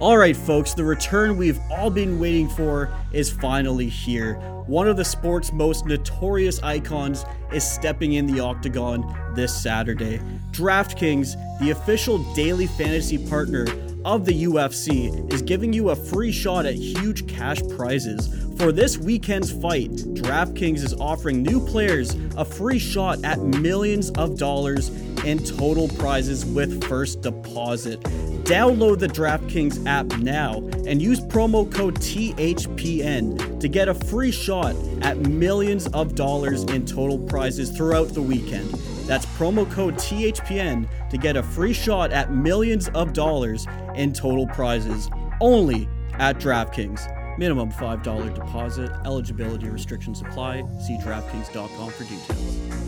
All right, folks, the return we've all been waiting for is finally here. One of the sport's most notorious icons is stepping in the octagon this Saturday. DraftKings, the official daily fantasy partner of the UFC, is giving you a free shot at huge cash prizes. For this weekend's fight, DraftKings is offering new players a free shot at millions of dollars in total prizes with first deposit. Download the DraftKings app now and use promo code THPN to get a free shot at millions of dollars in total prizes throughout the weekend. That's promo code THPN to get a free shot at millions of dollars in total prizes only at DraftKings. Minimum $5 deposit. Eligibility restrictions apply. See DraftKings.com for details.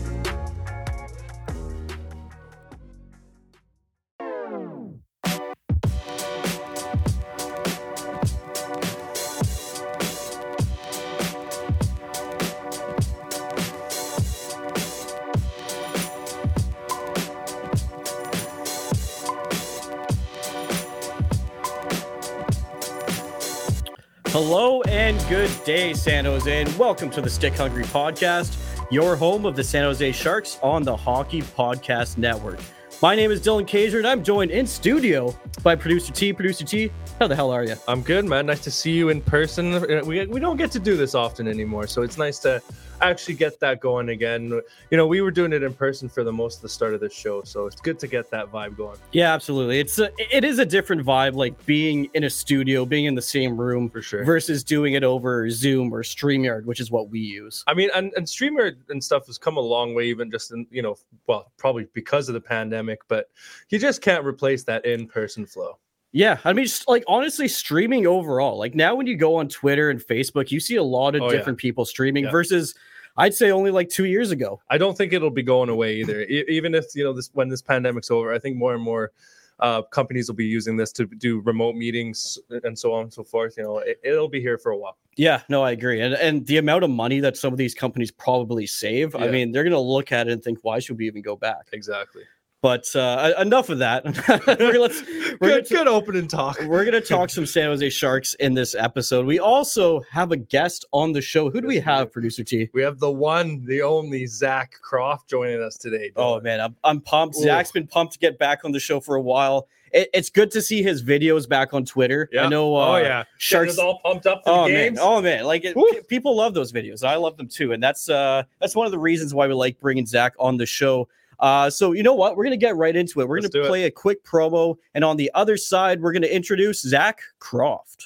Hello and good day, San Jose, and welcome to the Stick Hungry Podcast, your home of the San Jose Sharks on the Hockey Podcast Network. My name is Dylan Keyzer, and I'm joined in studio by producer T. Producer T, how the hell are you? I'm good, man. Nice to see you in person. We, we don't get to do this often anymore, so it's nice to actually get that going again. You know, we were doing it in person for the most of the start of this show, so it's good to get that vibe going. Yeah, absolutely. It's a, it is a different vibe, like being in a studio, being in the same room For sure. versus doing it over Zoom or StreamYard, which is what we use. I mean, and, and streamer and stuff has come a long way, even just in, you know, well, probably because of the pandemic, but you just can't replace that in person flow. Yeah, I mean, just like honestly, streaming overall, like now when you go on Twitter and Facebook, you see a lot of Oh, yeah. different people streaming Yeah. versus I'd say only like two years ago. I don't think it'll be going away either. E- even if, you know, this when this pandemic's over, I think more and more uh, companies will be using this to do remote meetings and so on and so forth. You know, it, it'll be here for a while. Yeah, no, I agree. And and the amount of money that some of these companies probably save, I mean, they're gonna look at it and think, why should we even go back? Exactly. But uh, enough of that. we're, let's, we're gonna good, good opening talk. We're going to talk some San Jose Sharks in this episode. We also have a guest on the show. Who do we have, producer T? We have the one, the only Zak Kroft joining us today. Oh man, I'm, I'm pumped. Ooh. Zach's been pumped to get back on the show for a while. It, it's good to see his videos back on Twitter. I Yeah. know. Uh, oh yeah, Sharks. All pumped up for Oh the man, games. oh man, like it, people love those videos. I love them too, and that's uh that's one of the reasons why we like bringing Zach on the show. Uh, so you know what? We're gonna get right into it. We're Let's gonna do it. play a quick promo, and on the other side, we're gonna introduce Zak Kroft.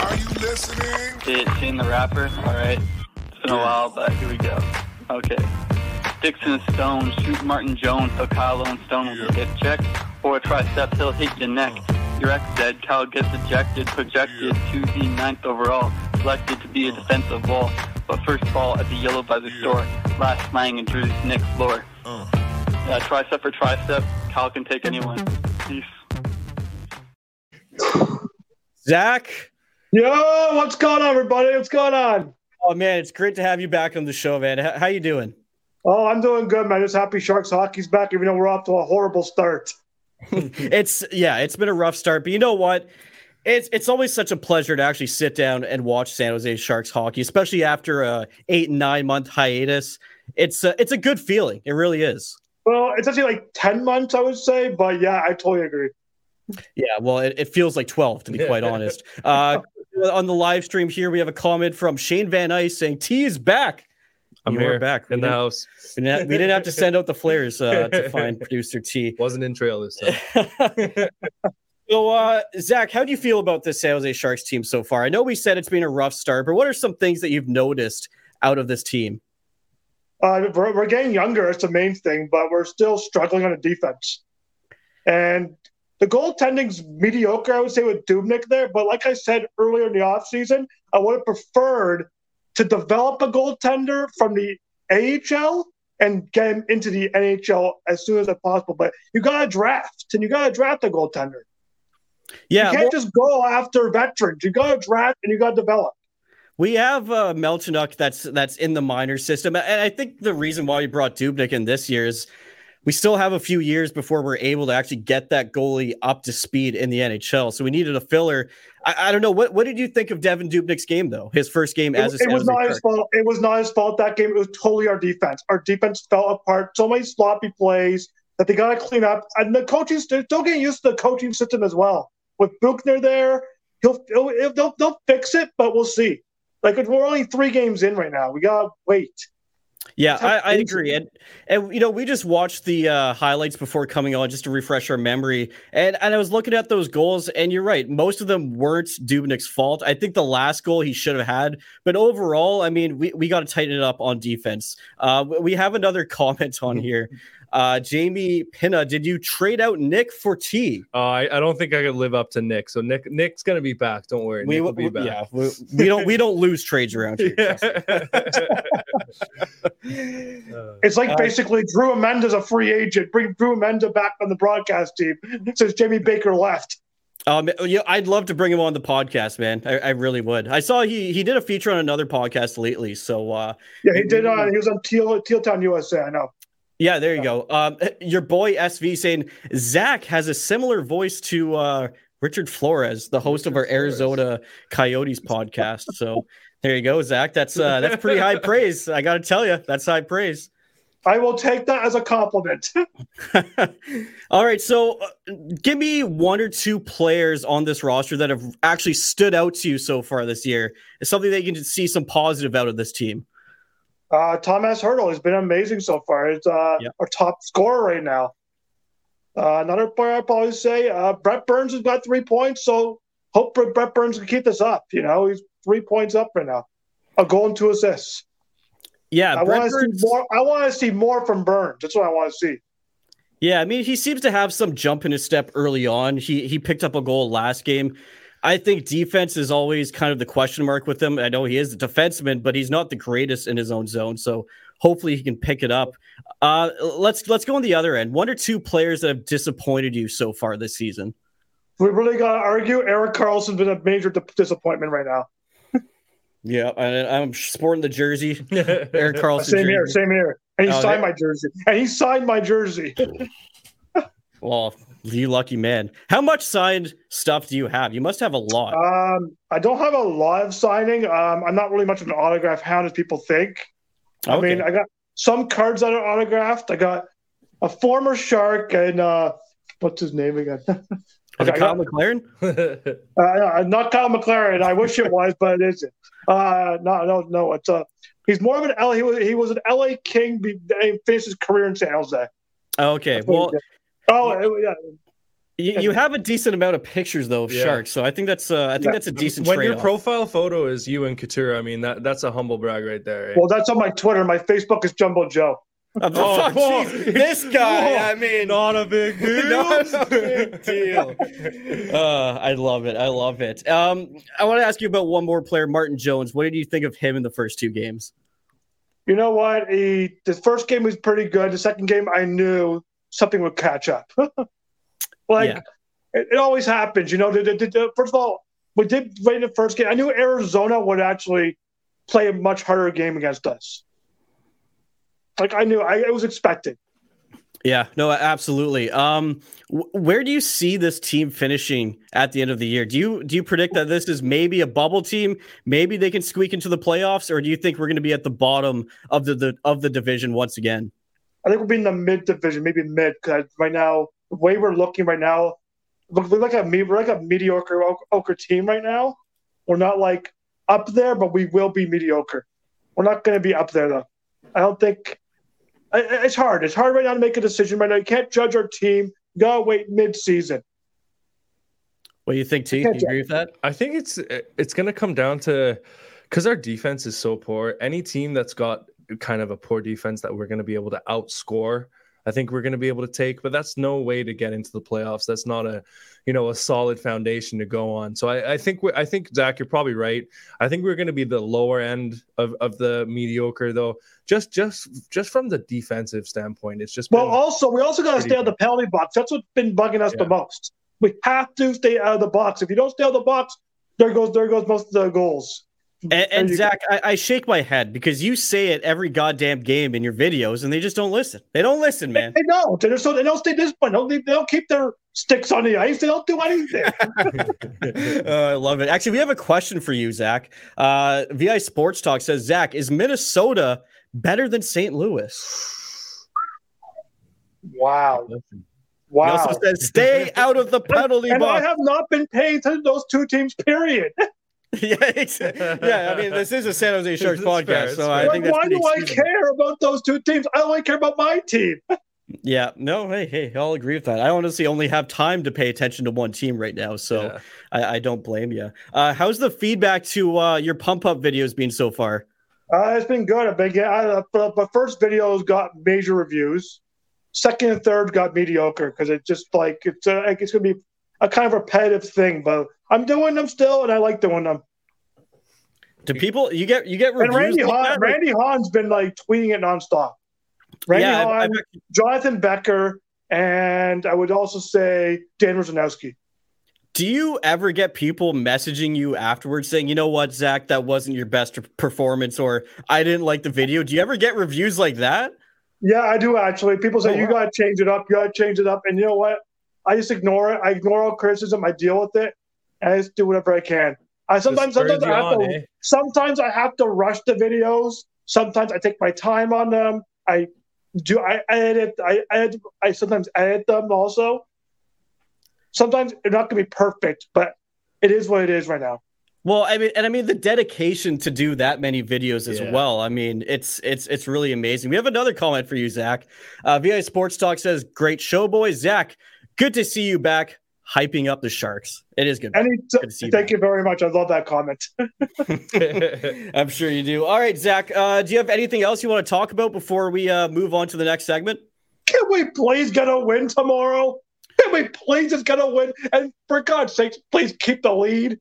Are you listening? See, seen the rapper? All right. It's been a while, but here we go. Okay. Sticks and stones, shoot Martin Jones, so Kyle and Stone will Yeah. get checked. Or a tricep, he'll hit your neck. Your ex dead, Kyle gets ejected, projected to the ninth overall, selected to be a defensive wall. But first ball at the yellow by the store, last slang and Drew's Nick Flohr. Uh, Yeah, tricep for tricep, Kyle can take anyone. Peace. Zach, Yo, what's going on, everybody? What's going on? oh man, it's great to have you back on the show, man. H- how you doing? Oh, I'm doing good, man. Just happy Sharks hockey's back, even though we're off to a horrible start. it's yeah, it's been a rough start, but you know what? It's it's always such a pleasure to actually sit down and watch San Jose Sharks hockey, especially after a eight and nine month hiatus. It's a, it's a good feeling. It really is. Well, it's actually like 10 months, I would say, but yeah, I totally agree. Yeah, well, it, it feels like twelve to be quite honest. Uh, on the live stream here, we have a comment from Shane Van Ice saying T is back. I'm You here back. We in the house. We didn't, we didn't have to send out the flares uh, to find producer T. Wasn't in trail this time. So, uh, Zach, how do you feel about this San Jose Sharks team so far? I know we said it's been a rough start, but what are some things that you've noticed out of this team? Uh, we're, we're getting younger, it's the main thing, but we're still struggling on the defense. And the goaltending's mediocre, I would say, with Dubnyk there. But like I said earlier in the offseason, I would have preferred to develop a goaltender from the AHL and get him into the NHL as soon as possible. But you got to draft, and you got to draft a goaltender. Yeah, you can't well, just go after veterans. You got to draft and you got to develop. we have uh, Melnichuk that's that's in the minor system, and I think the reason why we brought Dubnyk in this year is we still have a few years before we're able to actually get that goalie up to speed in the NHL. So we needed a filler. I, I don't know what what did you think of Devan Dubnyk's game though? His first game It, as a it was not Kirk. his fault. It was not his fault that game. It was totally our defense. Our defense fell apart. So many sloppy plays that they got to clean up. And the coaching, they're still getting used to the coaching system as well. With Boughner there, he'll, he'll, he'll they'll, they'll fix it, but we'll see. Like we're only three games in right now. We gotta wait. Yeah, I, I agree. And, and you know, we just watched the uh, highlights before coming on just to refresh our memory. And and I was looking at those goals, and you're right, most of them weren't Dubnyk's fault. I think the last goal he should have had, but overall, I mean, we, we got to tighten it up on defense. Uh, we- we have another comment on here. Uh, Jamie Pinna, did you trade out Nick for T? Uh, I, I don't think I could live up to Nick. So Nick Nick's gonna be back. Don't worry. Nick will be back. yeah, we, we don't we don't lose trades around here. It's like Uh, basically Drew Remenda's a free agent. Bring Drew Remenda back on the broadcast team since Jamie Baker left. Um, yeah, I'd love to bring him on the podcast, man. I, I really would. I saw he he did a feature on another podcast lately, so uh, Yeah, he did. Uh, he was on Teal Teal Town USA. I know. Yeah, there you go. Um, your boy SV saying Zach has a similar voice to uh Richard Flores, the host of our Flores. Arizona Coyotes podcast. So there you go, Zach. That's uh that's pretty high praise. I got to tell you, that's high praise. I will take that as a compliment. All right, so uh, give me one or two players on this roster that have actually stood out to you so far this year. It's something that you can see some positive out of this team. Uh, Tomas Hertl has been amazing so far. It's uh, Yep. our top scorer right now. Uh, another player I'd probably say uh, Brent Burns has got three points, so hope Brent Burns can keep this up. You know, he's three points up right now, a goal and two assists. Yeah, I want to Burns- see more. I want to see more from Burns. That's what I want to see. Yeah, I mean, he seems to have some jump in his step early on. He he picked up a goal last game. I think defense is always kind of the question mark with him. I know he is a defenseman, but he's not the greatest in his own zone. So hopefully he can pick it up. Uh, let's let's go on the other end. One or two players that have disappointed you so far this season. We really got to argue. Erik Karlsson's been a major di- disappointment right now. Yeah, I'm sporting the jersey. Erik Karlsson. Same here, same here. And he Oh, signed there- my jersey. And he signed my jersey. Well, you lucky man. How much signed stuff do you have? You must have a lot. Um, I don't have a lot of signing. Um, I'm not really much of an autograph hound as people think. I mean, I got some cards that are autographed. I got a former shark and uh, what's his name again? Is okay, I Kyle got- McLaren? uh, uh, not Kyle McLaren. I wish it was, but it isn't. Uh, no, no, no. It's uh, he's more of an L. He was he was an LA King. Be, he finished his career in San Jose. Okay. That's what he Well, did. Oh yeah. you, you have a decent amount of pictures though of Yeah. sharks, so I think that's uh, I think Yeah. that's a decent when trade. your profile photo is you and Couture, I mean that that's a humble brag right there. eh? Well, that's on my Twitter. My Facebook is Jumbo Joe. Oh, Oh, whoa. this guy. Whoa. I mean, not a big deal. Not a big deal. Uh, I love it. I love it. Um, I want to ask you about one more player, Martin Jones. What did you think of him in the first two games? You know what? He the first game was pretty good. The second game, I knew something would catch up. like Yeah. it, it always happens, you know. The, the, the- first of all, we did win the first game. I knew Arizona would actually play a much harder game against us. Like I knew, I it was expected. Yeah, no, absolutely. Um, wh- where do you see this team finishing at the end of the year? Do you do you predict that this is maybe a bubble team? Maybe they can squeak into the playoffs, or do you think we're going to be at the bottom of the, the of the division once again? I think we'll be in the mid division, maybe mid. Because right now, the way we're looking right now, we're we're like a we're like a mediocre mediocre team right now. We're not like up there, but we will be mediocre. We're not going to be up there though. I don't think I- I- it's hard. It's hard right now to make a decision right now. You can't judge our team. You gotta wait mid season. What do you think, T? Do you agree with that? I think it's it's going to come down to because our defense is so poor. Any team that's got kind of a poor defense that we're going to be able to outscore I think we're going to be able to take, but that's no way to get into the playoffs. That's not a, you know, a solid foundation to go on. So I, I think we, I think Zach, you're probably right. I think we're going to be the lower end of, of the mediocre, though. Just just just from the defensive standpoint, it's just Well, also we also got to stay out of the penalty box. That's what's been bugging us Yeah. the most. We have to stay out of the box. If you don't stay out of the box, there goes there goes most of the goals. And, and Zach, I, I shake my head because you say it every goddamn game in your videos, and they just don't listen. They don't listen, man. They don't. They're so they don't stay disciplined. They don't, they don't keep their sticks on the ice. They don't do anything. Uh, I love it. Actually, we have a question for you, Zach. Uh, VI Sports Talk says, Zach, is Minnesota better than St. Louis? wow. He Wow. also says, stay out of the penalty and I box. have not been paying attention to those two teams, period. yeah, yeah, I mean, this is a San Jose Sharks It's fair, podcast, so fair. I think that's why pretty do I excusable. care about those two teams? I only care about my team. Yeah, no, hey, hey, I'll agree with that. I honestly only have time to pay attention to one team right now, so Yeah. I, I don't blame you. Uh, how's the feedback to uh, your pump up videos been so far? Uh, it's been good. I've been getting, I, the, the first videos got major reviews. Second and third got mediocre because it's just like it's a, like it's gonna be a kind of repetitive thing. But I'm doing them still, and I like doing them. Do people you get you get And reviews? Randy like Hahn, Randy Hahn's been like tweeting it nonstop. Randy Yeah, I- Hahn, Jonathan Becker, and I would also say Dan Rusanowsky. Do you ever get people messaging you afterwards saying, "You know what, Zach, that wasn't your best performance," or "I didn't like the video"? Do you ever get reviews like that? Yeah, I do actually. People say Oh, you wow. gotta change it up. You gotta change it up. And you know what? I just ignore it. I ignore all criticism. I deal with it. And I just do whatever I can. I sometimes sometimes I have on, to eh? sometimes I have to rush the videos. Sometimes I take my time on them. I do I edit I edit I sometimes edit them also. Sometimes they're not gonna be perfect, but it is what it is right now. Well, I mean, and I mean the dedication to do that many videos as Yeah. well. I mean, it's it's it's really amazing. We have another comment for you, Zach. Uh, VI Sports Talk says, "Great show, boys." Zach, good to see you back, hyping up the Sharks. It is good. Any Good to see you thank back. you very much. I love that comment. I'm sure you do. All right, Zach. Uh, do you have anything else you want to talk about before we uh, move on to the next segment? Can we please get a win tomorrow? Can we please just get a win? And for God's sakes, please keep the lead.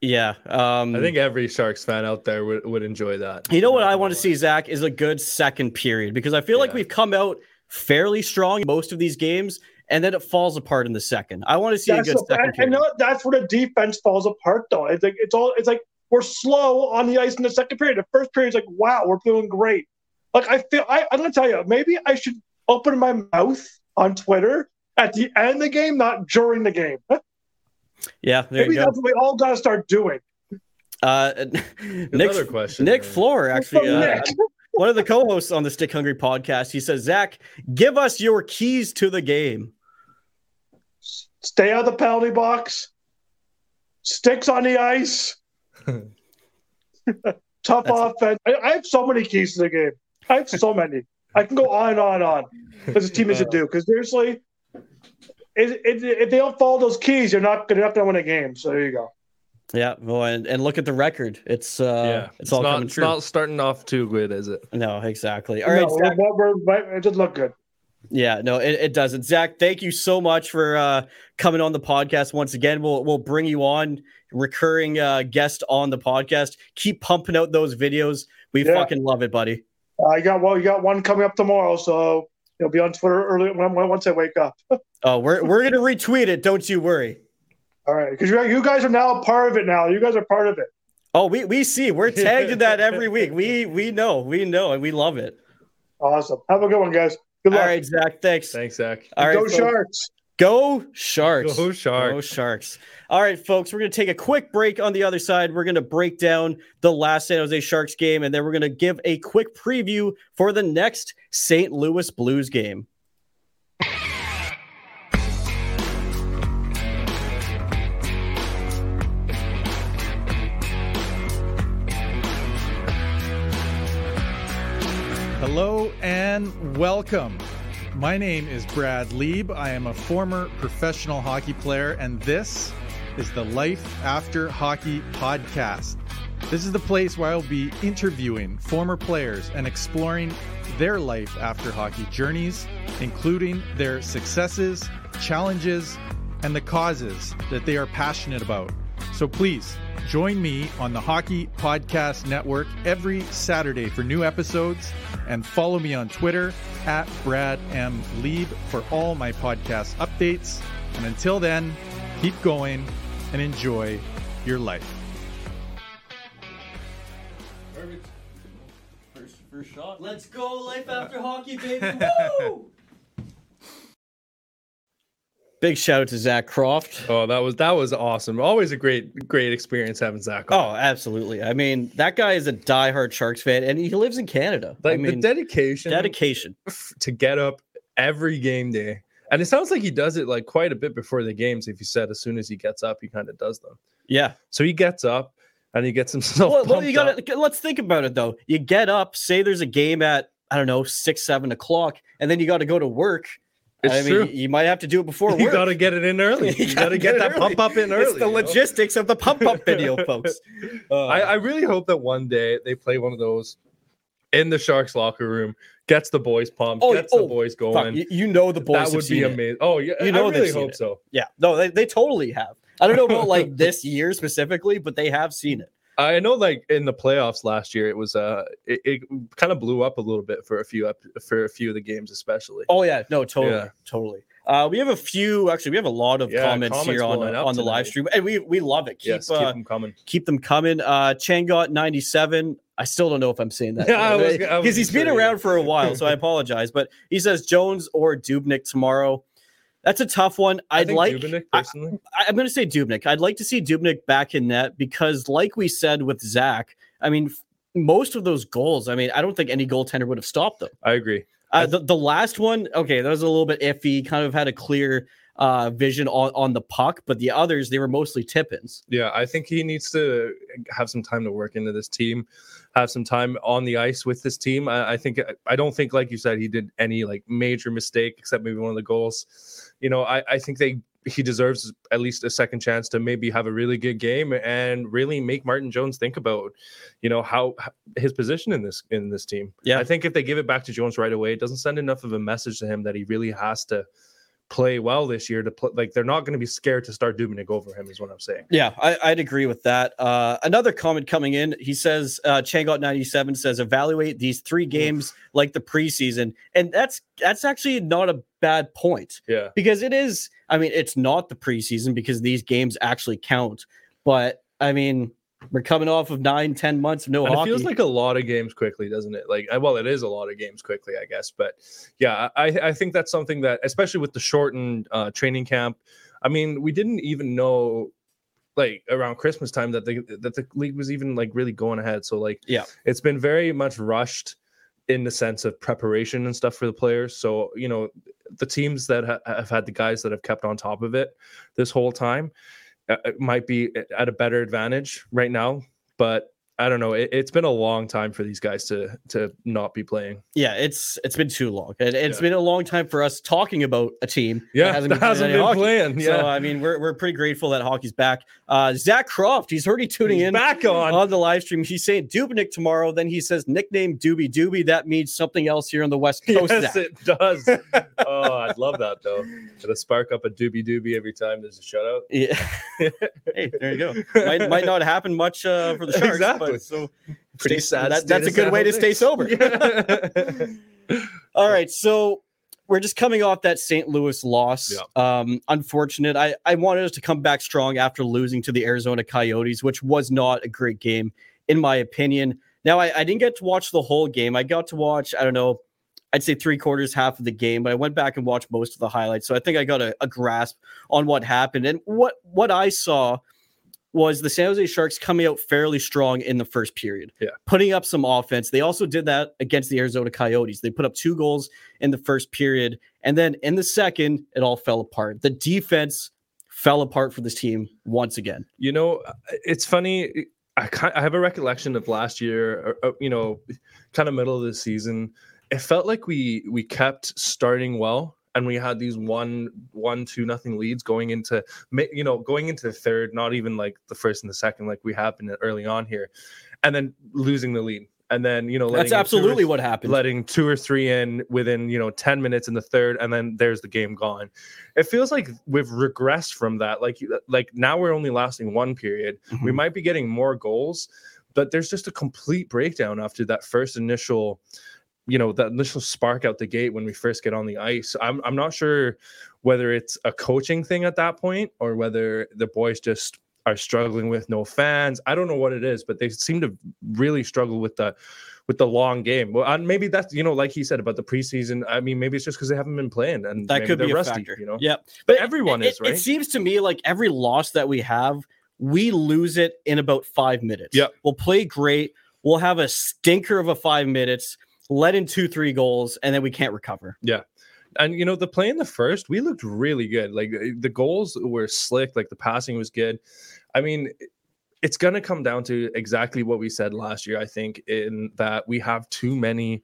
Yeah. Um, I think every Sharks fan out there would, would enjoy that. You know what I want to see, Zach, is a good second period because I feel like we've come out fairly strong in most of these games, and then it falls apart in the second. I want to see That's a good the- second and, period. and that's where the defense falls apart, though. It's like it's all it's like we're slow on the ice in the second period. The first period is like, wow, we're doing great. Like I feel, I, I'm gonna tell you, maybe I should open my mouth on Twitter at the end of the game, not during the game. yeah, there Maybe you go. that's what we all got to start doing. Uh, Nick, Another question. Nick uh, Flohr, actually, uh, Nick. one of the co-hosts on the Stick Hungry podcast, he says, Zach, give us your keys to the game. Stay out of the penalty box. Sticks on the ice. Tough That's- offense. I, I have so many keys to the game. I have so many. I can go on and on and on. What this team needs to do. Because seriously, it, it, if they don't follow those keys, you're not, you're not going to win a game. So there you go. Yeah, well, and, and look at the record. It's uh, yeah, it's, all not, coming it's true. not starting off too good, is it? No, exactly. All right, No, Zach. we're, we're, it did look good. Yeah, no, it, it doesn't. Zach, thank you so much for uh, coming on the podcast once again. We'll we'll bring you on, recurring uh, guest on the podcast. Keep pumping out those videos. We Yeah. fucking love it, buddy. I got well. You got one coming up tomorrow, so it'll be on Twitter early when, once I wake up. Oh, we're we're gonna retweet it. Don't you worry. All right, because you, you guys are now a part of it. Now you guys are part of it. Oh, we we see. We're tagged in that every week. We we know. We know, and we love it. Awesome. Have a good one, guys. Good All luck. right, Zach. Thanks. Thanks, Zach. All right, Go folks. Sharks. Go Sharks. Go Sharks. Go Sharks. All right, folks, we're going to take a quick break on the other side. We're going to break down the last San Jose Sharks game, and then we're going to give a quick preview for the next St. Louis Blues game. And welcome. My name is Brad Lieb. I am a former professional hockey player, and this is the Life After Hockey podcast. This is the place where I'll be interviewing former players and exploring their life after hockey journeys, including their successes, challenges, and the causes that they are passionate about. So please join me on the Hockey Podcast Network every Saturday for new episodes and follow me on Twitter at Brad M. Lieb for all my podcast updates. And until then, keep going and enjoy your life. Perfect. First, first shot. Let's go, life after hockey, baby. Woo! Big shout out to Zak Kroft. Oh, that was that was awesome. Always a great great experience having Zach. On. Oh, absolutely. I mean, that guy is a diehard Sharks fan, and he lives in Canada. like I the dedication, dedication. to get up every game day. And it sounds like he does it like quite a bit before the games. If you said as soon as he gets up, he kind of does them. Yeah. So he gets up and he gets himself. Well, well, you got let's think about it though. You get up, say there's a game at I don't know six, seven o'clock, and then you got to go to work. It's I mean, true. you might have to do it before You got to get it in early. You, got to get, it that early. pump up in early. It's the you know? logistics of the pump up video, folks. Uh, I, I really hope that one day they play one of those in the Sharks locker room, gets the boys pumped, Oh, gets oh, the boys going. you, you know the boys that would be seen it. amazing. Oh, yeah, You know I really hope it. so. Yeah, no, they, they totally have. I don't know about like this year specifically, but they have seen it. I know, like in the playoffs last year, it was uh, it, it kind of blew up a little bit for a few ep- for a few of the games, especially. Oh yeah, no, totally, Yeah. totally. Uh, we have a few. Actually, we have a lot of Yeah, comments, comments here on on the live stream, and we we love it. Keep yes, uh, keep them coming. keep them coming. Uh, Changot ninety seven. I still don't know if I'm saying that Yeah, I was- I because wasn't he's been around for a while, so I apologize. But he says Jones or Dubnyk tomorrow. That's a tough one. I I'd like. Dubnyk, I, personally. I'm going to say Dubnyk. I'd like to see Dubnyk back in net because, like we said with Zach, I mean, most of those goals. I mean, I don't think any goaltender would have stopped them. I agree. Uh, the, the last one, okay, that was a little bit iffy. Kind of had a clear uh, vision on, on the puck, but the others they were mostly tip-ins. Yeah, I think he needs to have some time to work into this team, have some time on the ice with this team. I, I think I don't think, like you said, he did any like major mistake except maybe one of the goals. You know, I, I think they he deserves at least a second chance to maybe have a really good game and really make Martin Jones think about, you know, how- his position in this in this team. Yeah. I think if they give it back to Jones right away, it doesn't send enough of a message to him that he really has to play well this year to play like they're not going to be scared to start Dubnyk over him is what I'm saying. Yeah, I, I'd agree with that. Uh, another comment coming in. He says, uh, Changot97 says, evaluate these three games like the preseason. And that's that's actually not a bad point Yeah. because it is. I mean, it's not the preseason because these games actually count. But I mean, we're coming off of nine, ten months of no And it feels like a lot of games quickly, doesn't it? Like, well, it is a lot of games quickly, I guess. But yeah, I, I think that's something that, especially with the shortened uh, training camp, I mean, we didn't even know like around Christmas time that the that the league was even like really going ahead. So like, Yeah. it's been very much rushed in the sense of preparation and stuff for the players. So you know, the teams that ha- have had the guys that have kept on top of it this whole time Uh, uh, might be uh, at a better advantage right now. But I don't know. It, it's been a long time for these guys to to not be playing. yeah, it's it's been too long. And it's Yeah. been a long time for us talking about a team Yeah, that hasn't been, playing any hockey. playing. So Yeah, I mean, we're we're pretty grateful that hockey's back. Uh, Zak Kroft, he's already tuning He's in back on. on the live stream. He's saying Dubnyk tomorrow. Then he says nickname Doobie Doobie. That means something else here on the West Coast. yes, it does. oh, I'd love that though. To spark up a doobie doobie every time there's a shutout. Yeah. hey, there you go. Might, might not happen much uh, for the Sharks, Exactly. but so Pretty stay- sad. that- that's a good way to stay sober. Yeah. All right, so we're just coming off that St. Louis loss. Um, unfortunate. I, I wanted us to come back strong after losing to the Arizona Coyotes, which was not a great game, in my opinion. Now, I, I didn't get to watch the whole game. I got to watch, I don't know, I'd say three quarters, half of the game, but I went back and watched most of the highlights. So I think I got a, a grasp on what happened. And what what I saw was the San Jose Sharks coming out fairly strong in the first period. Yeah. Putting up some offense. They also did that against the Arizona Coyotes. They put up two goals in the first period. And then in the second, it all fell apart. The defense fell apart for this team once again. You know, uh, it's funny. I I have a recollection of last year, or, or, you know, kind of middle of the season. It felt like we we kept starting well, and we had these one one two nothing leads going into you know going into the third not even like the first and the second like we happened early on here and then losing the lead and then you know That's letting it two or absolutely th- what happened. letting two or three in within you know 10 minutes in the third and then there's the game gone it feels like we've regressed from that like like now we're only lasting one period we Mhm. might be getting more goals but there's just a complete breakdown after that first initial you know that initial spark out the gate when we first get on the ice i'm, I'm not sure whether it's a coaching thing at that point or whether the boys just are struggling with no fans i don't know what it is but they seem to really struggle with the with the long game well and maybe that's you know like he said about the preseason i mean maybe it's just because they haven't been playing and that could they're be a rusty factor. you know Yeah, but everyone it, is right It seems to me like every loss that we have, we lose it in about five minutes. Yep. We'll play great. We'll have a stinker of a five minutes, let in two, three goals, and then we can't recover. Yeah. And you know the play in the first we looked really good like uh, the goals were slick like the passing was good i mean it's going to come down to exactly what we said last year i think in that we have too many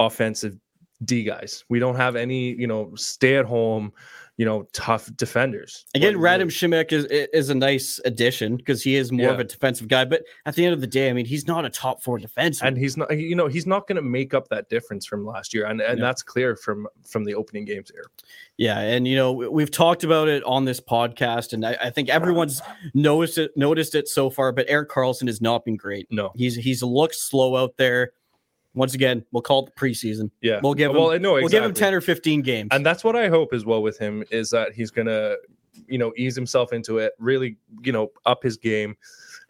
offensive d guys we don't have any you know stay at home you know tough defenders Again, Radim Simek is is a nice addition because he is more of a defensive guy. But at the end of the day, I mean, he's not a top four defenseman. and he's not you know he's not going to make up that difference from last year and, and Yeah. that's clear from from the opening games here Yeah, and you know we- we've talked about it on this podcast, and I, I think everyone's noticed it noticed it so far. But Erik Karlsson has not been great. no He's he's looked slow out there. Once again, we'll call it the preseason. yeah We'll give him well no we'll give him ten or fifteen games. and that's what I hope as well with him is that he's gonna, you know, ease himself into it, really, you know, up his game,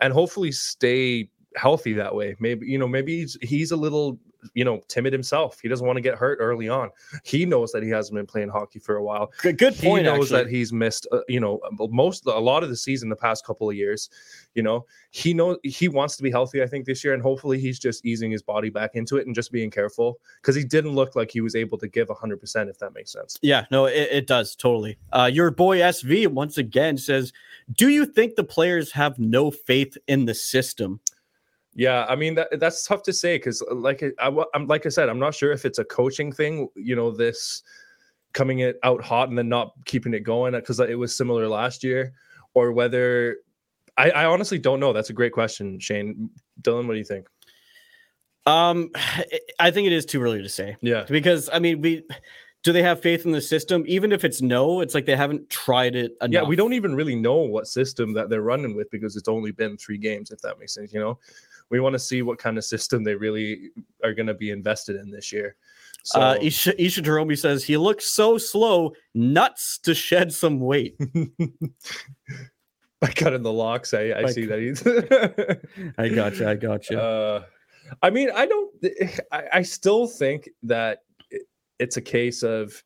and hopefully stay healthy that way. Maybe you know, maybe he's he's a little, you know, timid himself. He doesn't want to get hurt early on. He knows that he hasn't been playing hockey for a while. good, good He point. knows actually. that he's missed, uh, you know, most a lot of the season the past couple of years. You know, he knows he wants to be healthy. I think this year, and hopefully he's just easing his body back into it and just being careful because he didn't look like he was able to give hundred percent. If that makes sense. Yeah, no, it, it does totally. Uh, your boy SV once again says, "Do you think the players have no faith in the system?" Yeah, I mean that that's tough to say because, uh, like I, am like I said, I'm not sure if it's a coaching thing. You know, this coming it out hot and then not keeping it going uh, because uh, it was similar last year, or whether I, I honestly don't know. That's a great question, Shane. Dylan, what do you think? Um, I think it is too early to say Yeah, because I mean, we do they have faith in the system? Even if it's no, it's like they haven't tried it enough. yeah. We don't even really know what system that they're running with because it's only been three games. If that makes sense, you know, we want to see what kind of system they really are going to be invested in this year. So uh, Isha, Isha Jerome says he looks so slow, nuts to shed some weight. by cutting the locks, I, I By see that he's. I got you. I got you. Uh, I mean, I don't. I, I still think that it's a case of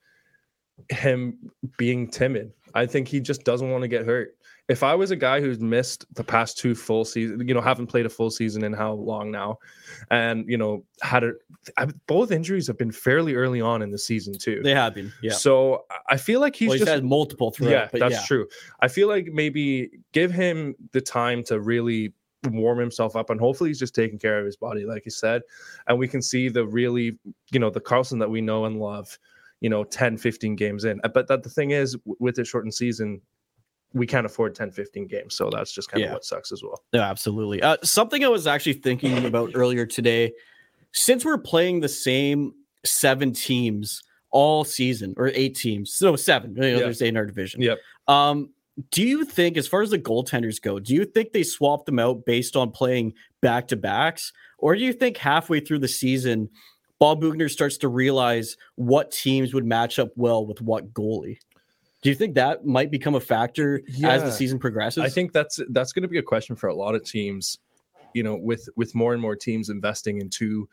him being timid. I think he just doesn't want to get hurt. If I was a guy who's missed the past two full season, you know, haven't played a full season in how long now, and you know, had a I, both injuries have been fairly early on in the season too. they have been. Yeah. So I- feel like he's well, he's just had multiple throughout. yeah, but that's yeah. true. I feel like maybe give him the time to really warm himself up and hopefully he's just taking care of his body like you said and we can see the really you know the Karlsson that we know and love you know 10 15 games in but that the thing is with the shortened season we can't afford 10 15 games so that's just kind Yeah. of what sucks as well Yeah, absolutely. Uh, something I was actually thinking about earlier today, since we're playing the same seven teams all season, or eight teams, so seven, you know, Yeah. there's eight in our division. Yep. Um, do you think, as far as the goaltenders go, do you think they swap them out based on playing back to backs, or do you think halfway through the season, Bob Boughner starts to realize what teams would match up well with what goalie? Do you think that might become a factor as the season progresses? I think that's that's going to be a question for a lot of teams. You know, with with more and more teams investing in two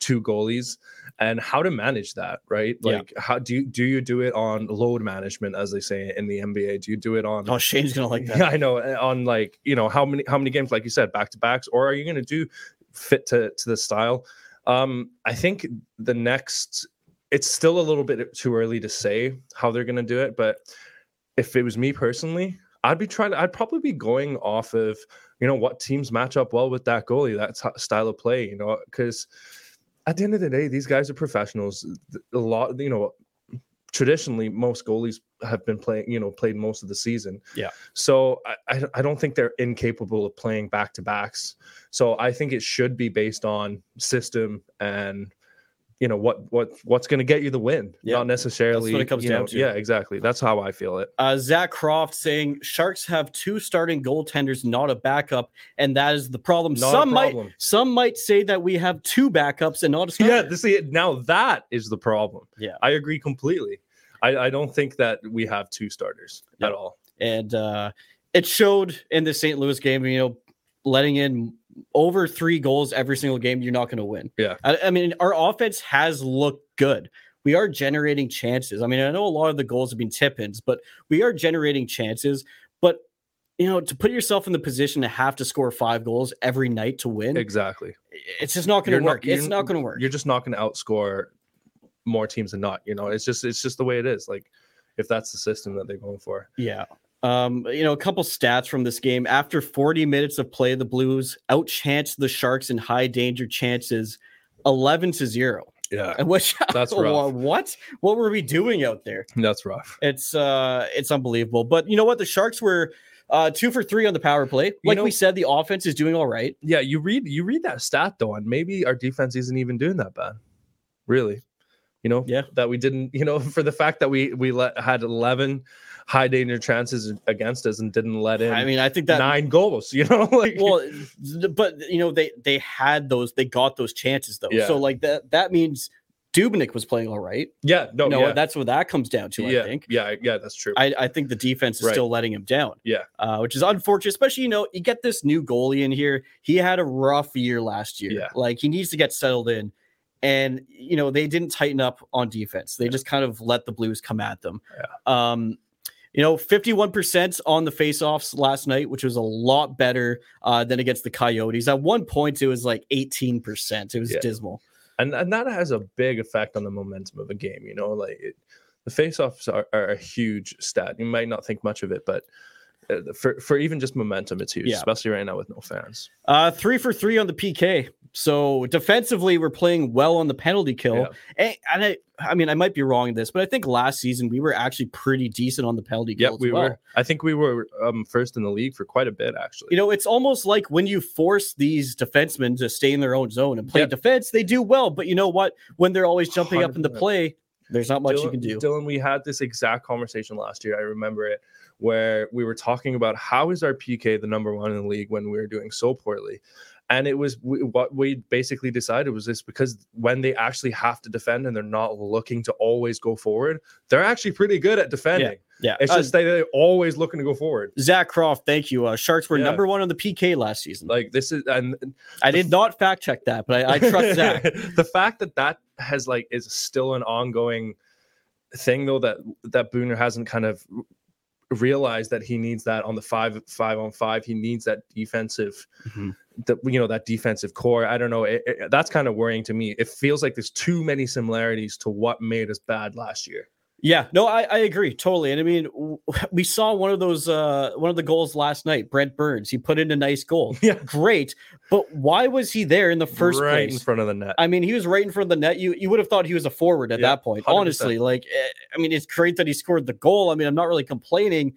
two goalies and how to manage that, right? Yeah. Like, how do you do you do it on load management, as they say in the NBA? Do you do it on? Oh, Shane's gonna like that. yeah, I know. uh, On like you know how many how many games, like you said, back to backs, or are you going to do fit to to the style? Um, I think the next. It's still a little bit too early to say how they're going to do it, but if it was me personally, I'd be trying to, I'd probably be going off of, you know, what teams match up well with that goalie, that t- style of play, you know, because at the end of the day, these guys are professionals. A lot, you know, traditionally most goalies have been playing, you know, played most of the season. Yeah. So I, I, I don't think they're incapable of playing back to backs. So I think it should be based on system and you know what what what's going to get you the win, Yeah. not necessarily. That's what it comes down know, to. Yeah, exactly. That's how I feel it. Uh, Zak Kroft saying Sharks have two starting goaltenders, not a backup, and that is the problem. Not some might some might say that we have two backups and not a starter. Yeah, this is, now that is the problem. Yeah. I agree completely. I, I don't think that we have two starters at all. and uh, it showed in the St. Louis game. You know, letting in over three goals every single game, you're not going to win. Yeah. I, I mean, our offense has looked good. We are generating chances. I mean, I know a lot of the goals have been tip-ins, but we are generating chances. But you know, to put yourself in the position to have to score five goals every night to win, Exactly. it's just not going to not- work. it's not going to work. You're just not going to outscore more teams than not. You know, it's just it's just the way it is. Like if that's the system that they're going for. Yeah. Um, you know, a couple stats from this game. After 40 minutes of play, the Blues outchanced the Sharks in high danger chances 11 to 0. Yeah, And which That's rough. what? What were we doing out there? that's rough. It's uh it's unbelievable. But you know what? The Sharks were uh two for three on the power play. Like know- we said, the offense is doing all right. Yeah, you read you read that stat though, and maybe our defense isn't even doing that bad. Really, you know, Yeah. that we didn't, you know, for the fact that we we let had eleven high danger chances against us and didn't let in I mean, I think that nine goals. You know, like well, but you know, they they had those, they got those chances though. Yeah. So like that that means Dubnyk was playing all right. yeah, no, no, yeah, that's what that comes down to, yeah, I think. yeah, yeah, that's true. I, I think the defense is Right. still letting him down. Yeah. Uh, which is unfortunate, especially, you know, you get this new goalie in here. He had a rough year last year. Yeah. Like he needs to get settled in. And, you know, they didn't tighten up on defense. They just kind of let the Blues come at them. Um, you know, 51% on the faceoffs last night, which was a lot better uh, than against the Coyotes. At one point, it was like 18%. It was Yeah. dismal. and and that has a big effect on the momentum of a game. You know, like it, the faceoffs are, are a huge stat. You might not think much of it, but for for even just momentum, it's huge, Yeah. especially right now with no fans. Uh, three for three on the PK. So defensively, we're playing well on the penalty kill. Yeah. And, and I, I mean, I might be wrong in this, but I think last season we were actually pretty decent on the penalty kill. Yep, as we well. were. I think we were um, first in the league for quite a bit, actually. You know, it's almost like when you force these defensemen to stay in their own zone and play Yep. defense, they do well. But you know what? When they're always jumping up in the play, there's not much Dylan, you can do. Dylan, we had this exact conversation last year. I remember it, where we were talking about how is our PK the number one in the league when we were doing so poorly. And it was we, what we basically decided was this because when they actually have to defend and they're not looking to always go forward, they're actually pretty good at defending. Yeah, It's Uh, just they, they're always looking to go forward. Zak Kroft. Thank you. Uh, Sharks were Yeah. number one on the PK last season. Like this is and I did not fact check that, but I, I trust Zach. the fact that that has like is still an ongoing thing though that that Boughner hasn't kind of realized that he needs that on the five five on five. He needs that defensive Mhm. that you know that defensive core. I don't know. It, it- that's kind of worrying to me. It feels like there's too many similarities to what made us bad last year Yeah, no, I, I agree totally. And I mean, we saw one of those, uh, one of the goals last night. Brent Burns, he put in a nice goal. Yeah. great. But why was he there in the first right in place? front of the net I mean, he was right in front of the net. You you would have thought he was a forward at Yeah, that point. 100%. Honestly, like, eh, I mean, it's great that he scored the goal. I mean, I'm not really complaining,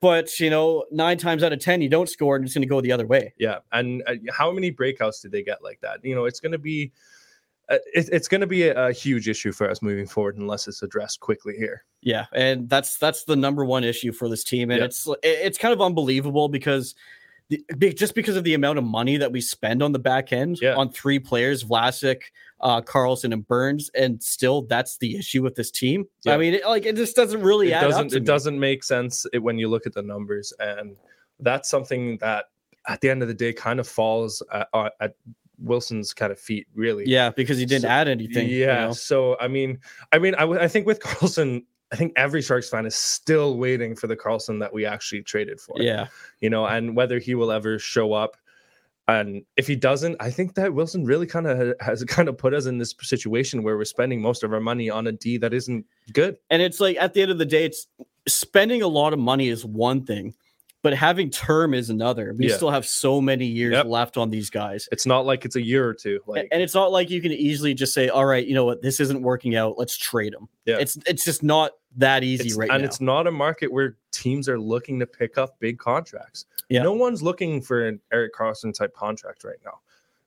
but you know, nine times out of ten, you don't score, and it's going to go the other way. Yeah, and uh, how many breakouts did they get like that? You know, it's going to be, it, it's going to be a, a huge issue for us moving forward unless it's addressed quickly here. Yeah, and that's that's the number one issue for this team, and it's it's kind of unbelievable because the, just because of the amount of money that we spend on the back end Yeah. on three players, Vlasic, uh, Karlsson, and Burns, and still that's the issue with this team. Yeah. I mean, it, like it just doesn't really it add doesn't to it me. doesn't make sense it, when you look at the numbers, and that's something that at the end of the day kind of falls at, uh, at Wilson's kind of feet, really. Yeah, because he didn't So- add anything. you Yeah. know? So I mean, I mean, I, w- I think with Karlsson, I think every Sharks fan is still waiting for the Karlsson that we actually traded for. yeah, you know, and whether he will ever show up. And if he doesn't, I think that Wilson really kind of has kind of put us in this situation where we're spending most of our money on a D that isn't good. and it's like at the end of the day, it's spending a lot of money is one thing. But having term is another. We Yeah. still have so many years Yep. left on these guys. It's not like it's a year or two. Like and it's not like you can easily just say, "All right, you know what, this isn't working out. Let's trade them." Yeah. It's it's just not that easy it's, right and now. it's not a market where teams are looking to pick up big contracts. Yeah. No one's looking for an Erik Karlsson type contract right now.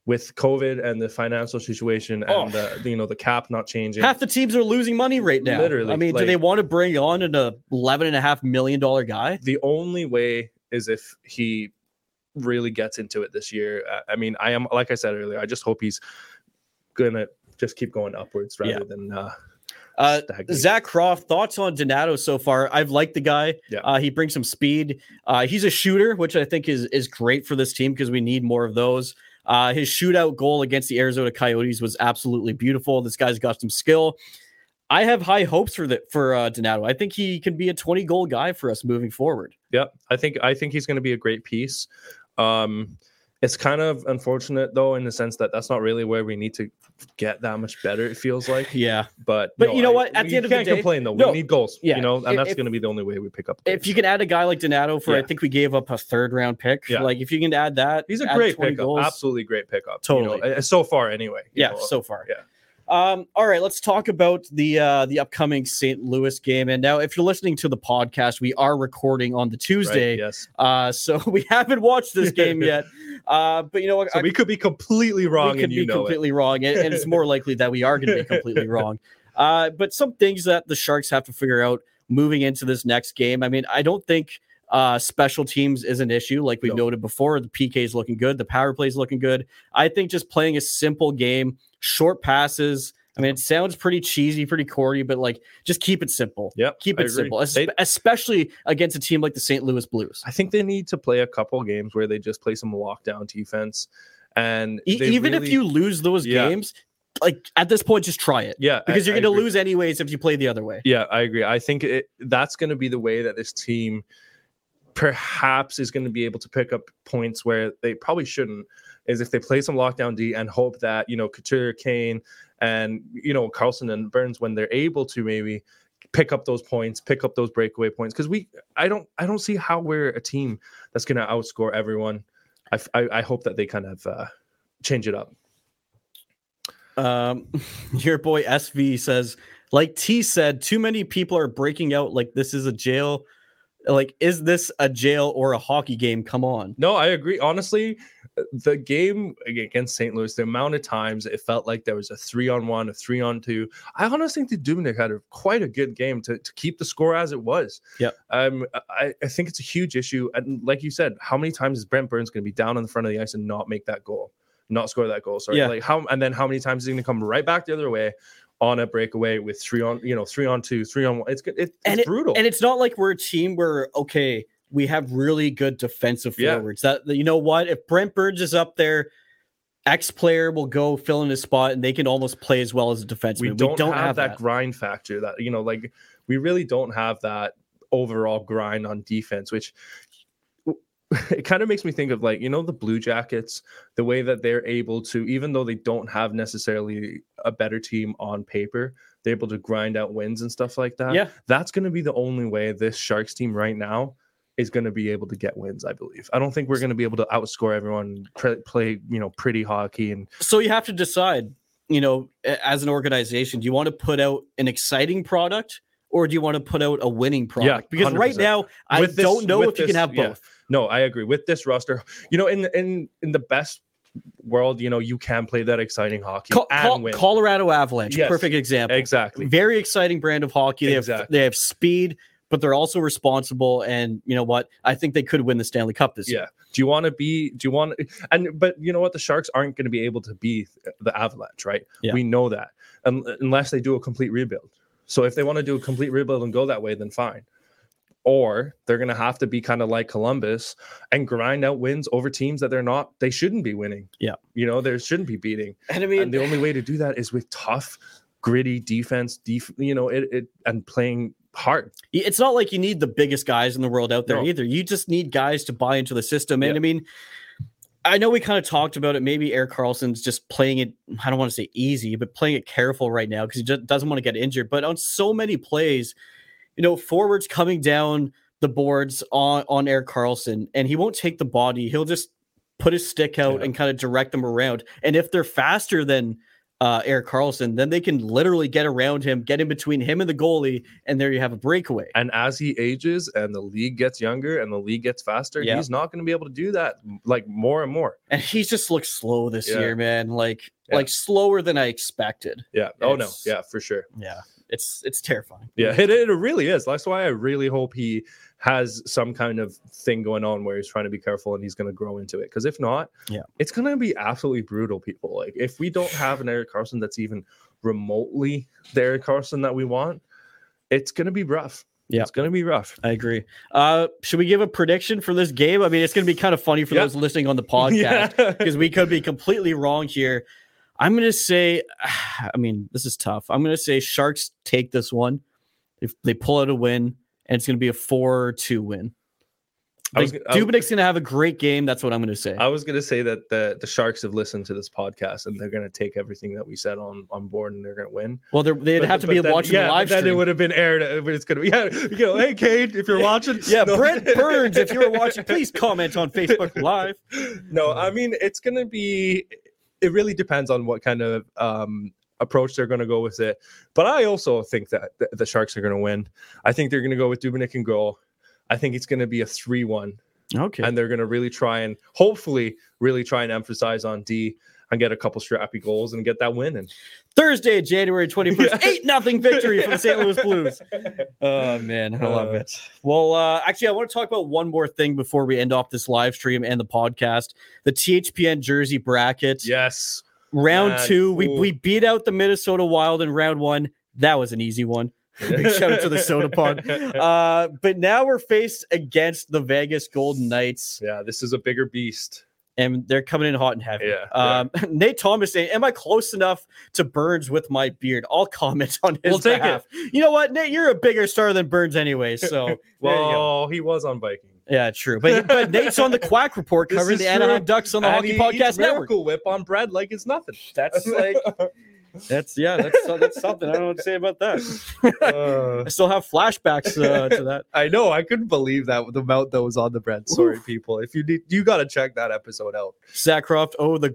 With COVID and the financial situation and Oh. the you know the cap not changing. Half the teams are losing money right now. Literally, I mean, do they want to bring on an eleven and a half million dollar guy? the only way is if he really gets into it this year. I- I mean, I am like I said earlier. I just hope he's gonna just keep going upwards rather Yeah. than uh, Uh. Zak Kroft, thoughts on Donato so far? I've liked the guy. Yeah. Uh, he brings some speed. Uh, he's a shooter, which I think is is great for this team because we need more of those. Uh, his shootout goal against the Arizona Coyotes was absolutely beautiful. This guy's got some skill. I have high hopes for the for uh, Donato. I think he can be a 20 goal guy for us moving forward. Yep, I think I think he's going to be a great piece. Um, it's kind of unfortunate though, in the sense that that's not really where we need to get that much better. It feels like, Yeah. but But you know I- what? At the end of the day, can't complain though. No, we need goals. yeah, you know, and if- that's going to be the only way we pick up. If you can add a guy like Donato for, I think we gave up a third round pick. Yeah. Like if you can add that, he's a great 20 pickup, goals. absolutely great pickup. Totally. you know, uh, so far anyway. yeah know. so far yeah. Um all right let's talk about the uh the upcoming st louis game. And now if you're listening to the podcast we are recording on the Right, tuesday. yes. uh so we haven't watched this game yet. Uh but you know what? So I- we could be completely wrong, we could and you be know it. completely wrong and, and it's more likely that we are going to be completely wrong. Uh but some things that the sharks have to figure out moving into this next game. I mean i don't think uh special teams is an issue like we No. noted before. The pk is looking good. The power play is looking good. I think just playing a simple game short passes i mean it sounds pretty cheesy pretty corny but like just keep it simple Yep, keep it simple They- especially against a team like the st louis blues I think they need to play a couple games where they just play some lockdown defense, and E- even if you lose those Yeah. games like at this point just try it yeah, because I- you're going to lose anyways if you play the other way. Yeah, I agree. I think it, that's going to be the way that this team perhaps is going to be able to pick up points where they probably shouldn't. Is if they play some lockdown D and hope that you know Couture, Kane, and you know Karlsson and Burns when they're able to maybe pick up those points, pick up those breakaway points. Because we, I don't, I don't see how we're a team that's going to outscore everyone. I I hope that they kind of uh, change it up. Um, your boy SV says, like T said, too many people are breaking out like this is a jail. Like, is this a jail or a hockey game? Come on. No, I agree. Honestly, the game against St. Louis, the amount of times it felt like there was a three on one, a three on two. I honestly think the Dubnyk had a, quite a good game to, to keep the score as it was. Yeah. Um, I, I think it's a huge issue. And like you said, how many times is Brent Burns going to be down on the front of the ice and not make that goal, not score that goal? Sorry. Yeah. Like how, and then how many times is he going to come right back the other way on a breakaway with three on, you know, three on two, three on one? It's good. It, it's And it- brutal. And it's not like we're a team where, okay, we have really good defensive Yeah. forwards. That you know what? If Brent Burns is up there, X player will go fill in his spot and they can almost play as well as a defenseman. we don't, have, that, grind factor that you know like we really don't have that overall grind on defense which it kind of makes me think of like you know the blue jackets the way that they're able to even though they don't have necessarily a better team on paper they're able to grind out wins and stuff like that Yeah. that's going to be the only way this sharks team right now is going to be able to get wins i believe i don't think we're going to be able to outscore everyone pre- play you know pretty hockey and so you have to decide you know as an organization do you want to put out an exciting product or do you want to put out a winning product Yeah, because right 100%. now i With don't know with if you can this- have yeah. both No, I agree with this roster. You know, in in in the best world, you know, you can play that exciting hockey Col- and Col- win. colorado avalanche Yes. perfect example exactly. very exciting brand of hockey they have they have speed but they're also responsible and you know what i think they could win the stanley cup this Yeah. year Do you want to be? Do you want? And but you know what? The Sharks aren't going to be able to be the Avalanche, right? Yeah. We know that Un- unless they do a complete rebuild. So if they want to do a complete rebuild and go that way, then fine. Or they're going to have to be kind of like Columbus and grind out wins over teams that they're not. They shouldn't be winning. Yeah. You know, they shouldn't be beating. and i mean and the only way to do that is with tough, gritty defense. Def- you know, it, it and playing hard. it's not like you need the biggest guys in the world out there No. either. You just need guys to buy into the system. And Yeah. I mean, I know we kind of talked about it. Maybe Erik Karlsson's just playing it. I don't want to say easy, but playing it careful right now because he just doesn't want to get injured. But on so many plays, you know, forwards coming down the boards on on Erik Karlsson, and he won't take the body. He'll just put his stick out Yeah. and kind of direct them around. And if they're faster than uh, Erik Karlsson, then they can literally get around him, get in between him and the goalie, and there you have a breakaway. And as he ages and the league gets younger and the league gets faster, Yeah. he's not going to be able to do that like more and more. And he just looks slow this Yeah. year, man. Like Yeah. like slower than I expected. Yeah. Oh no. Yeah, for sure. Yeah, it's it's terrifying. Yeah, it, it really is. That's why I really hope he has some kind of thing going on where he's trying to be careful and he's going to grow into it. Because if not, Yeah. it's going to be absolutely brutal. People like if we don't have an Erik Karlsson that's even remotely the Erik Karlsson that we want, it's going to be rough. Yeah. it's going to be rough. I agree. Uh, should we give a prediction for this game? I mean, it's going to be kind of funny for Yeah. those listening on the podcast Yeah. because we could be completely wrong here. I'm going to say, I mean, this is tough. I'm going to say Sharks take this one. If they pull out a win, and it's going to be a four-two win. I was Like, gonna- Dubnyk's going to have a great game. That's what I'm going to say. I was going to say that the the Sharks have listened to this podcast and they're going to take everything that we said on on board and they're going to win. well, they'd But- have to be then- watching yeah, the live Then it would have been aired. uh, But it's going to be yeah. You go, hey, Cade, if you're watching, Yeah, No. Brent Burns, if you're watching, please comment on Facebook Live. no, I mean it's gonna be. It really depends on what kind of um, approach they're gonna go with it. But I also think that the, the Sharks are gonna win. I think they're gonna go with Dubnyk and goal. I think it's gonna be a three-one, Okay. and they're gonna really try and hopefully really try and emphasize on D and get a couple strappy goals and get that win. And Thursday, January 21st, Yeah. 8 nothing victory for the St. Louis Blues. Oh, man. I love Uh, it. Well, uh, actually, I want to talk about one more thing before we end off this live stream and the podcast the THPN jersey bracket. yes, Round Man, two, we, ooh. we beat out the Minnesota Wild in round one. That was an easy one. Big shout out to the Soda Pod. Uh, but now we're faced against the Vegas Golden Knights, yeah, this is a bigger beast. and they're coming in hot and heavy. Yeah, Um, Nate Thomas saying, "Am I close enough to Burns with my beard?" I'll comment on his We'll take it. behalf. You know what, Nate? You're a bigger star than Burns anyway. So there you go. Well, he was on Viking. Yeah, true. But but Nate's on the Quack Report covering the Anaheim. Ducks on the And Hockey Podcast Network. Miracle Whip on bread like it's nothing. That's like that's yeah, that's that's something. I don't know what to say about that. Uh, I still have flashbacks uh, to that. I know. I couldn't believe that the amount that was on the bread. Sorry, people. If you need, you got to check that episode out. Zak Kroft, oh the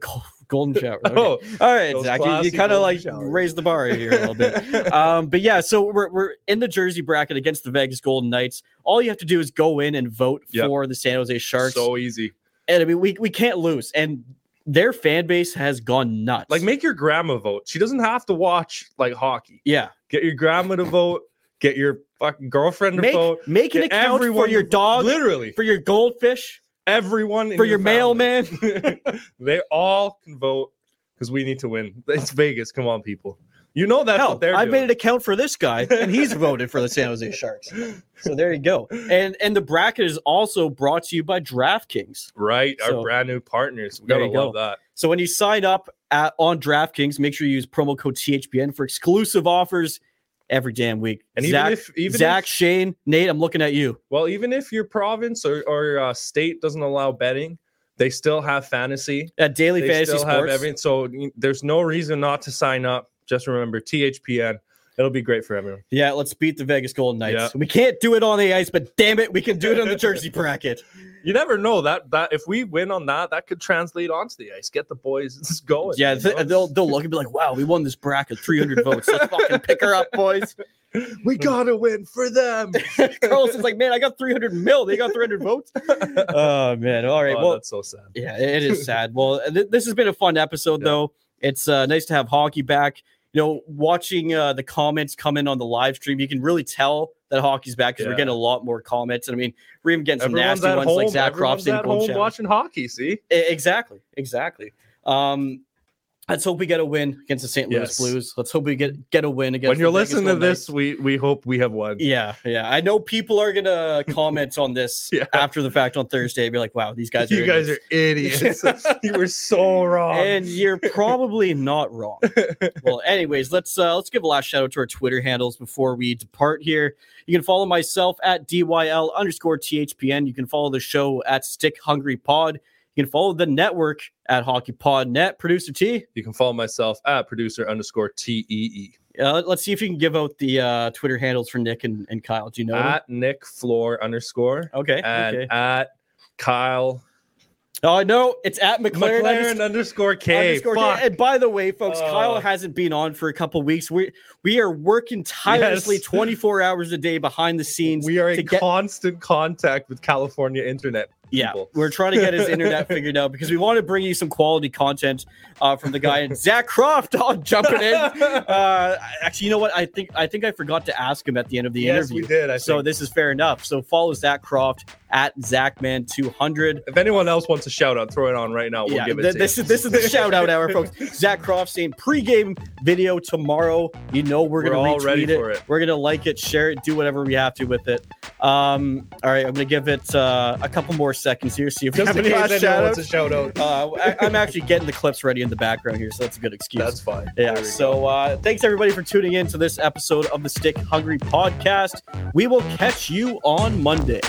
golden shower. Okay. Oh, All right, Zak, you, you kind of like showers. raised the bar here a little bit. um, but yeah, so we're, we're in the Jersey bracket against the Vegas Golden Knights. All you have to do is go in and vote Yep. for the San Jose Sharks. so easy. and I mean, we, we can't lose. And their fan base has gone nuts. Like, make your grandma vote. She doesn't have to watch like hockey. yeah, Get your grandma to vote. Get your fucking girlfriend to make vote. make an Get account for your dog, Literally, for your goldfish, everyone in for your family. mailman. they all can vote because we need to win. It's Vegas. Come on, people. You know that's Hell, I doing. made an account for this guy, and he's voted for the San Jose Sharks. So there you go. And and the bracket is also brought to you by DraftKings. right. So- Our brand new partners. We gotta love go. that. So when you sign up at, on DraftKings, make sure you use promo code THPN for exclusive offers every damn week. And even Zak, if even Zak, if, Shane, Nate, I'm looking at you. well, even if your province or, or uh, state doesn't allow betting, they still have fantasy. At Daily They Fantasy still have Sports. everything. So there's no reason not to sign up. Just remember THPN. It'll be great for everyone. yeah, let's beat the Vegas Golden Knights. Yeah. We can't do it on the ice, but damn it, we can do it on the Jersey bracket. You never know that that if we win on that, that could translate onto the ice. Get the boys going. Yeah, you th- know? they'll they'll look and be like, "Wow, we won this bracket, 300 votes. Let's fucking pick her up, boys." we gotta win for them. Karlsson's like, "Man, I got 300 mil. They got 300 votes." Oh man, all right. Oh, well, that's so sad. Yeah, it is sad. well, th- this has been a fun episode, Yeah. though. It's uh, nice to have hockey back. You know, watching uh, the comments come in on the live stream, you can really tell that hockey's back because we're getting a lot more comments. And I mean, we're even getting some Everyone's nasty ones home. like Zak Everyone's saying at gold home watching hockey. See, Exactly, exactly. Um, let's hope we get a win against the St. Louis Yes. Blues. Let's hope we get get a win against. when you're listening to this, we we hope we have won. Yeah, yeah. I know people are gonna comment on this Yeah. after the fact on Thursday. And be like, "Wow, these guys are you guys are idiots. you were so wrong. and you're probably not wrong. well, anyways, let's uh, let's give a last shout out to our Twitter handles before we depart here. You can follow myself at DYL underscore THPN. You can follow the show at Stick Hungry Pod. You can follow the network at HockeyPodNet. Producer T, You can follow myself at producer underscore T E E. uh, let- let's see if you can give out the uh, Twitter handles for Nick and, and Kyle. Do you know? them? At Nick Flohr underscore. Okay. And okay. at Kyle Oh know it's at McLaren. McLaren unders- underscore K. underscore K. And by the way, folks, Oh. Kyle hasn't been on for a couple weeks. We we are working tirelessly Yes. 24 hours a day behind the scenes. We are to in get constant contact with California internet. People. Yeah, we're trying to get his internet figured out because we want to bring you some quality content uh, from the guy and Zak Kroft on jumping in. Uh, actually, you know what? I think I think I forgot to ask him at the end of the yes, interview. we did. I So think. this is fair enough. So follow Zak Kroft at Zachman200. if anyone else wants a shout out, throw it on right now. We'll yeah, give it th- to this you. is this is the shout out hour, folks. Zak Kroft saying pregame video tomorrow. You know we're, We're gonna all retweet ready it. for it. We're gonna like it, share it, do whatever we have to with it. Um, all right, I'm gonna give it uh, a couple more seconds here. See if we Just have in any case shout a shout out. uh, I, I'm actually getting the clips ready in the background here, so that's a good excuse. That's fine. yeah. So uh, thanks everybody for tuning in to this episode of the Stick Hungry Podcast. We will catch you on Monday.